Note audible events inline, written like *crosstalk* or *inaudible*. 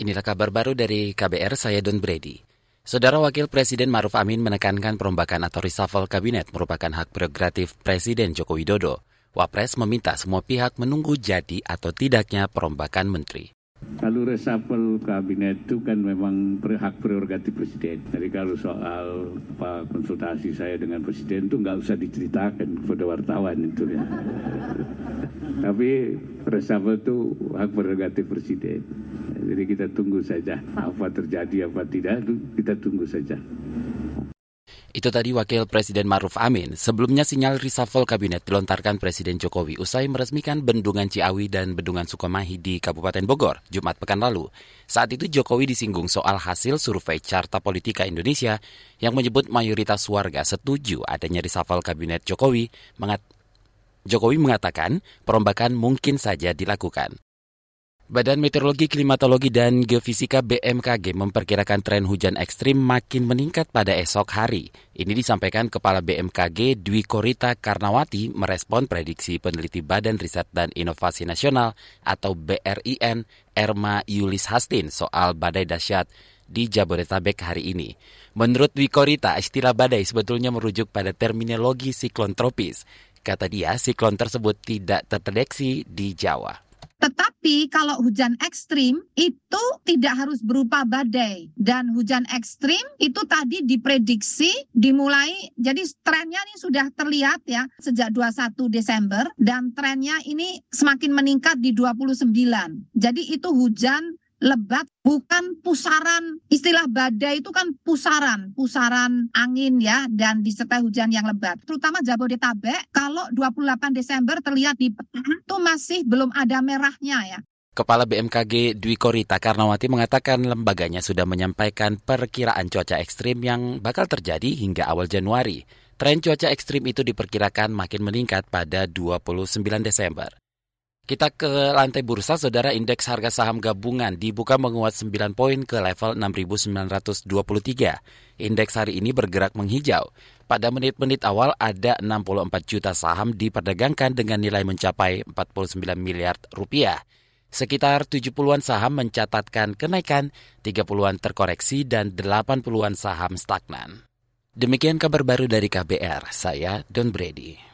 Inilah kabar baru dari KBR, saya Don Brady. Saudara Wakil Presiden Maruf Amin menekankan perombakan atau reshuffle kabinet merupakan hak prerogatif Presiden Joko Widodo. Wapres meminta semua pihak menunggu jadi atau tidaknya perombakan menteri. Kalau reshuffle kabinet itu kan memang hak prerogatif presiden. Jadi kalau soal apa, konsultasi saya dengan presiden itu nggak usah diceritakan kepada wartawan itu ya. *laughs* Tapi reshuffle itu hak prerogatif presiden. Jadi kita tunggu saja apa terjadi apa tidak kita tunggu saja. Itu tadi Wakil Presiden Maruf Amin. Sebelumnya sinyal reshuffle kabinet dilontarkan Presiden Jokowi usai meresmikan Bendungan Ciawi dan Bendungan Sukomahi di Kabupaten Bogor, Jumat pekan lalu. Saat itu Jokowi disinggung soal hasil survei Carta Politika Indonesia yang menyebut mayoritas warga setuju adanya reshuffle kabinet Jokowi. Jokowi mengatakan perombakan mungkin saja dilakukan. Badan Meteorologi, Klimatologi, dan Geofisika BMKG memperkirakan tren hujan ekstrim makin meningkat pada esok hari. Ini disampaikan Kepala BMKG Dwi Korita Karnawati merespon prediksi peneliti Badan Riset dan Inovasi Nasional atau BRIN Erma Yulis Hastin soal badai dahsyat di Jabodetabek hari ini. Menurut Dwi Korita, istilah badai sebetulnya merujuk pada terminologi siklon tropis. Kata dia, siklon tersebut tidak terdeteksi di Jawa. Tetapi kalau hujan ekstrim itu tidak harus berupa badai dan hujan ekstrim itu tadi diprediksi dimulai jadi trennya ini sudah terlihat ya sejak 21 Desember dan trennya ini semakin meningkat di 29. Jadi itu hujan lebat bukan pusaran istilah badai itu kan pusaran pusaran angin ya dan disertai hujan yang lebat terutama Jabodetabek kalau 28 Desember terlihat di peta itu masih belum ada merahnya ya Kepala BMKG Dwi Korita Karnawati mengatakan lembaganya sudah menyampaikan perkiraan cuaca ekstrim yang bakal terjadi hingga awal Januari. Tren cuaca ekstrim itu diperkirakan makin meningkat pada 29 Desember. Kita ke lantai bursa, saudara indeks harga saham gabungan dibuka menguat 9 poin ke level 6.923. Indeks hari ini bergerak menghijau. Pada menit-menit awal ada 64 juta saham diperdagangkan dengan nilai mencapai 49 miliar rupiah. Sekitar 70-an saham mencatatkan kenaikan, 30-an terkoreksi, dan 80-an saham stagnan. Demikian kabar baru dari KBR, saya Don Brady.